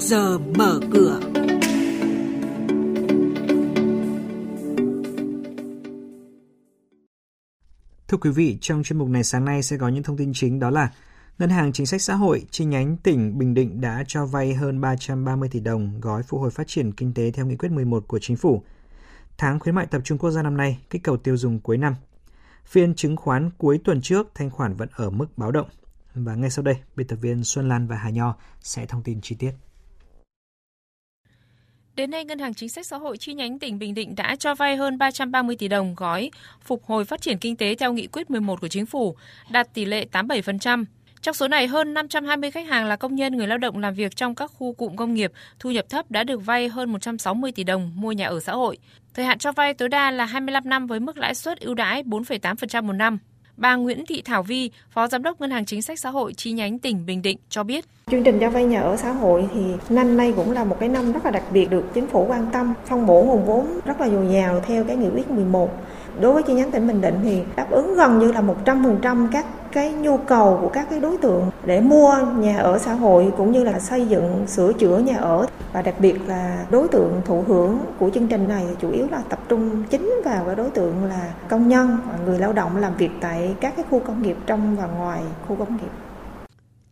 giờ mở cửa. Thưa quý vị, trong chuyên mục này sáng nay sẽ có những thông tin chính đó là Ngân hàng Chính sách Xã hội chi nhánh tỉnh Bình Định đã cho vay hơn 330 tỷ đồng gói phục hồi phát triển kinh tế theo nghị quyết 11 của chính phủ. Tháng khuyến mại tập trung quốc gia năm nay kích cầu tiêu dùng cuối năm. Phiên chứng khoán cuối tuần trước thanh khoản vẫn ở mức báo động. Và ngay sau đây, biên tập viên Xuân Lan và Hà Nho sẽ thông tin chi tiết. Đến nay, Ngân hàng Chính sách Xã hội chi nhánh tỉnh Bình Định đã cho vay hơn 330 tỷ đồng gói phục hồi phát triển kinh tế theo nghị quyết 11 của chính phủ, đạt tỷ lệ 87%. Trong số này, hơn 520 khách hàng là công nhân, người lao động làm việc trong các khu cụm công nghiệp, thu nhập thấp đã được vay hơn 160 tỷ đồng mua nhà ở xã hội. Thời hạn cho vay tối đa là 25 năm với mức lãi suất ưu đãi 4,8% một năm. Bà Nguyễn Thị Thảo Vi, Phó Giám đốc Ngân hàng Chính sách Xã hội chi nhánh tỉnh Bình Định cho biết. Chương trình cho vay nhà ở xã hội thì năm nay cũng là một cái năm rất là đặc biệt được chính phủ quan tâm, phân bổ nguồn vốn rất là dồi dào theo cái nghị quyết 11. Đối với chi nhánh tỉnh Bình Định thì đáp ứng gần như là 100% các cái nhu cầu của các cái đối tượng để mua nhà ở xã hội cũng như là xây dựng sửa chữa nhà ở và đặc biệt là đối tượng thụ hưởng của chương trình này chủ yếu là tập trung chính vào cái đối tượng là công nhân, người lao động làm việc tại các cái khu công nghiệp trong và ngoài khu công nghiệp.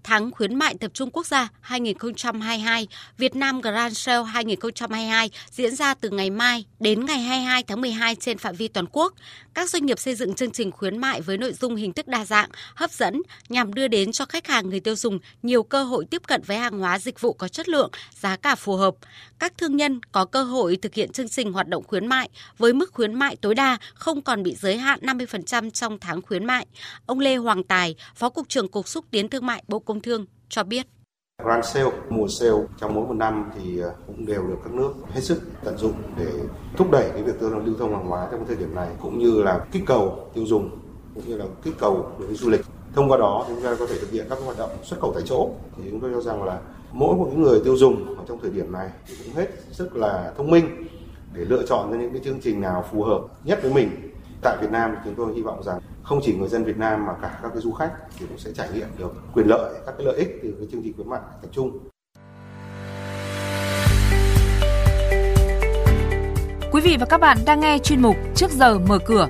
Tháng khuyến mại tập trung quốc gia 2022 Việt Nam Grand Sale 2022 diễn ra từ ngày mai đến ngày 22 tháng 12 trên phạm vi toàn quốc. Các doanh nghiệp xây dựng chương trình khuyến mại với nội dung hình thức đa dạng, hấp dẫn nhằm đưa đến cho khách hàng người tiêu dùng nhiều cơ hội tiếp cận với hàng hóa dịch vụ có chất lượng, giá cả phù hợp. Các thương nhân có cơ hội thực hiện chương trình hoạt động khuyến mại với mức khuyến mại tối đa không còn bị giới hạn 50% trong tháng khuyến mại. Ông Lê Hoàng Tài, Phó Cục trưởng Cục Xúc Tiến Thương mại Bộ Công Thương cho biết. Grand sale, mùa sale trong mỗi một năm thì ờ, cũng đều được các nước hết sức tận dụng để thúc đẩy cái việc lưu thông hàng hóa trong thời điểm này cũng như là kích cầu tiêu dùng cũng như là kích cầu đối với du lịch. Thông qua đó chúng ta có thể thực hiện các hoạt động xuất khẩu tại chỗ thì chúng tôi cho rằng là mỗi một người tiêu dùng ở trong thời điểm này thì cũng hết sức là thông minh để lựa chọn ra những cái chương trình nào phù hợp nhất với mình. Tại Việt Nam chúng tôi hy vọng rằng không chỉ người dân Việt Nam mà cả các cái du khách thì cũng sẽ trải nghiệm được quyền lợi các cái lợi ích từ cái chương trình khuyến mại tập trung. Quý vị và các bạn đang nghe chuyên mục Trước giờ mở cửa.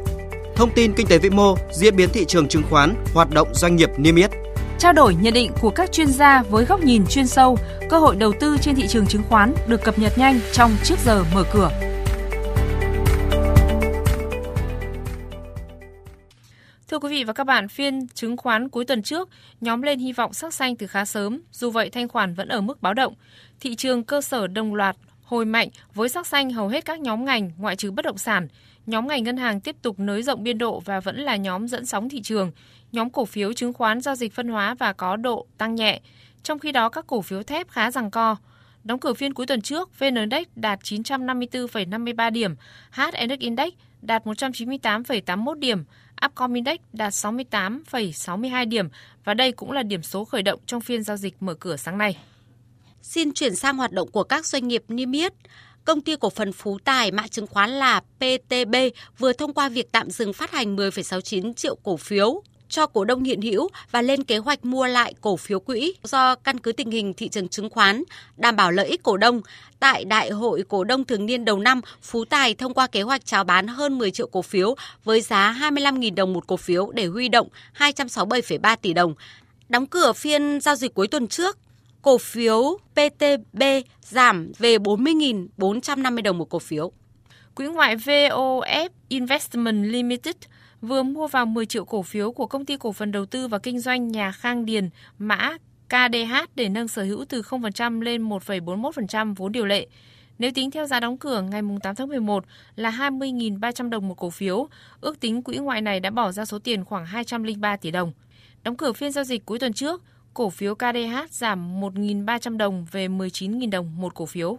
Thông tin kinh tế vĩ mô, diễn biến thị trường chứng khoán, hoạt động doanh nghiệp niêm yết. Trao đổi nhận định của các chuyên gia với góc nhìn chuyên sâu, cơ hội đầu tư trên thị trường chứng khoán được cập nhật nhanh trong Trước giờ mở cửa. Thưa quý vị và các bạn, phiên chứng khoán cuối tuần trước, nhóm lên hy vọng sắc xanh từ khá sớm, dù vậy thanh khoản vẫn ở mức báo động. Thị trường cơ sở đồng loạt hồi mạnh với sắc xanh hầu hết các nhóm ngành ngoại trừ bất động sản. Nhóm ngành ngân hàng tiếp tục nới rộng biên độ và vẫn là nhóm dẫn sóng thị trường. Nhóm cổ phiếu chứng khoán giao dịch phân hóa và có độ tăng nhẹ. Trong khi đó các cổ phiếu thép khá rằng co. Đóng cửa phiên cuối tuần trước, VN Index đạt 954,53 điểm, HNX Index đạt 198,81 điểm, Upcom Index đạt 68,62 điểm và đây cũng là điểm số khởi động trong phiên giao dịch mở cửa sáng nay. Xin chuyển sang hoạt động của các doanh nghiệp niêm yết. Công ty cổ phần Phú Tài mã chứng khoán là PTB vừa thông qua việc tạm dừng phát hành 10,69 triệu cổ phiếu cho cổ đông hiện hữu và lên kế hoạch mua lại cổ phiếu quỹ do căn cứ tình hình thị trường chứng khoán, đảm bảo lợi ích cổ đông. Tại Đại hội cổ đông thường niên đầu năm, Phú Tài thông qua kế hoạch chào bán hơn 10 triệu cổ phiếu với giá 25.000 đồng một cổ phiếu để huy động 267,3 tỷ đồng. Đóng cửa phiên giao dịch cuối tuần trước, cổ phiếu PTB giảm về 40.450 đồng một cổ phiếu. Quỹ ngoại VOF Investment Limited vừa mua vào 10 triệu cổ phiếu của công ty cổ phần đầu tư và kinh doanh nhà Khang Điền mã KDH để nâng sở hữu từ 0% lên 1,41% vốn điều lệ. Nếu tính theo giá đóng cửa ngày 8 tháng 11 là 20.300 đồng một cổ phiếu, ước tính quỹ ngoại này đã bỏ ra số tiền khoảng 203 tỷ đồng. Đóng cửa phiên giao dịch cuối tuần trước, cổ phiếu KDH giảm 1.300 đồng về 19.000 đồng một cổ phiếu.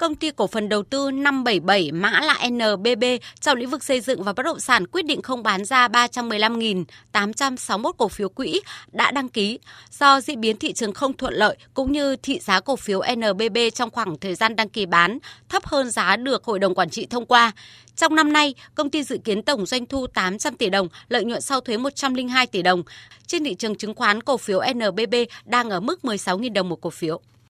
Công ty cổ phần đầu tư 577 mã là NBB trong lĩnh vực xây dựng và bất động sản quyết định không bán ra 315.861 cổ phiếu quỹ đã đăng ký do diễn biến thị trường không thuận lợi cũng như thị giá cổ phiếu NBB trong khoảng thời gian đăng ký bán thấp hơn giá được Hội đồng Quản trị thông qua. Trong năm nay, công ty dự kiến tổng doanh thu 800 tỷ đồng, lợi nhuận sau thuế 102 tỷ đồng. Trên thị trường chứng khoán, cổ phiếu NBB đang ở mức 16.000 đồng một cổ phiếu.